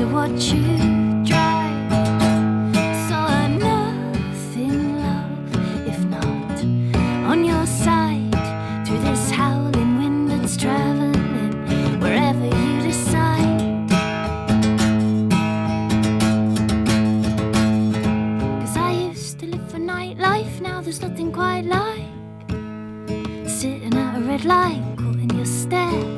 to what you drive. So enough in love, if not on your side, through this howling wind that's traveling wherever you decide. Cause I used to live for nightlife, now there's nothing quite like sitting at a red light, caught in your stare.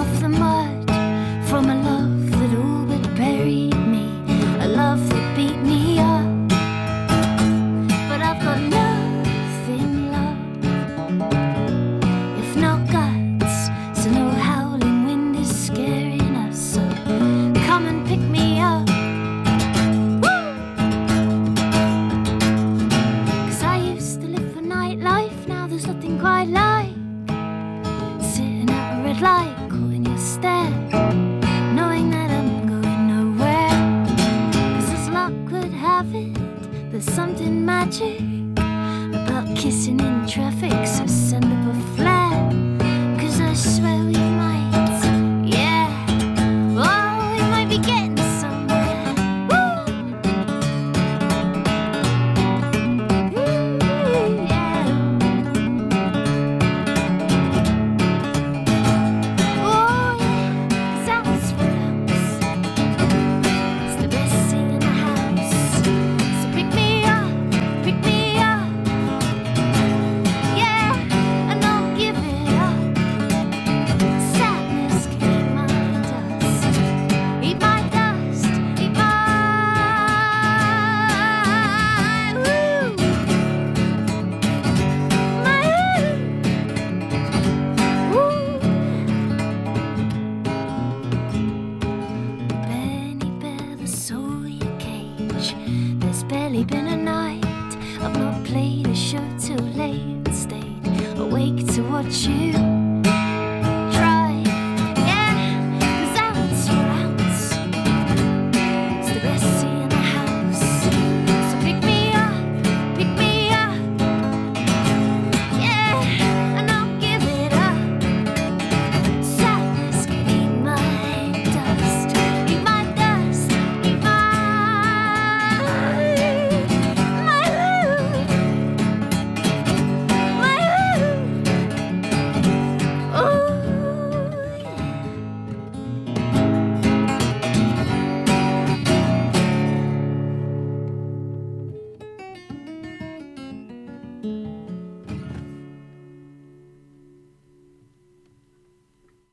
off the mark. kissing in traffic, so send the There's barely been a night I've not played a show too late. Stayed awake to watch you.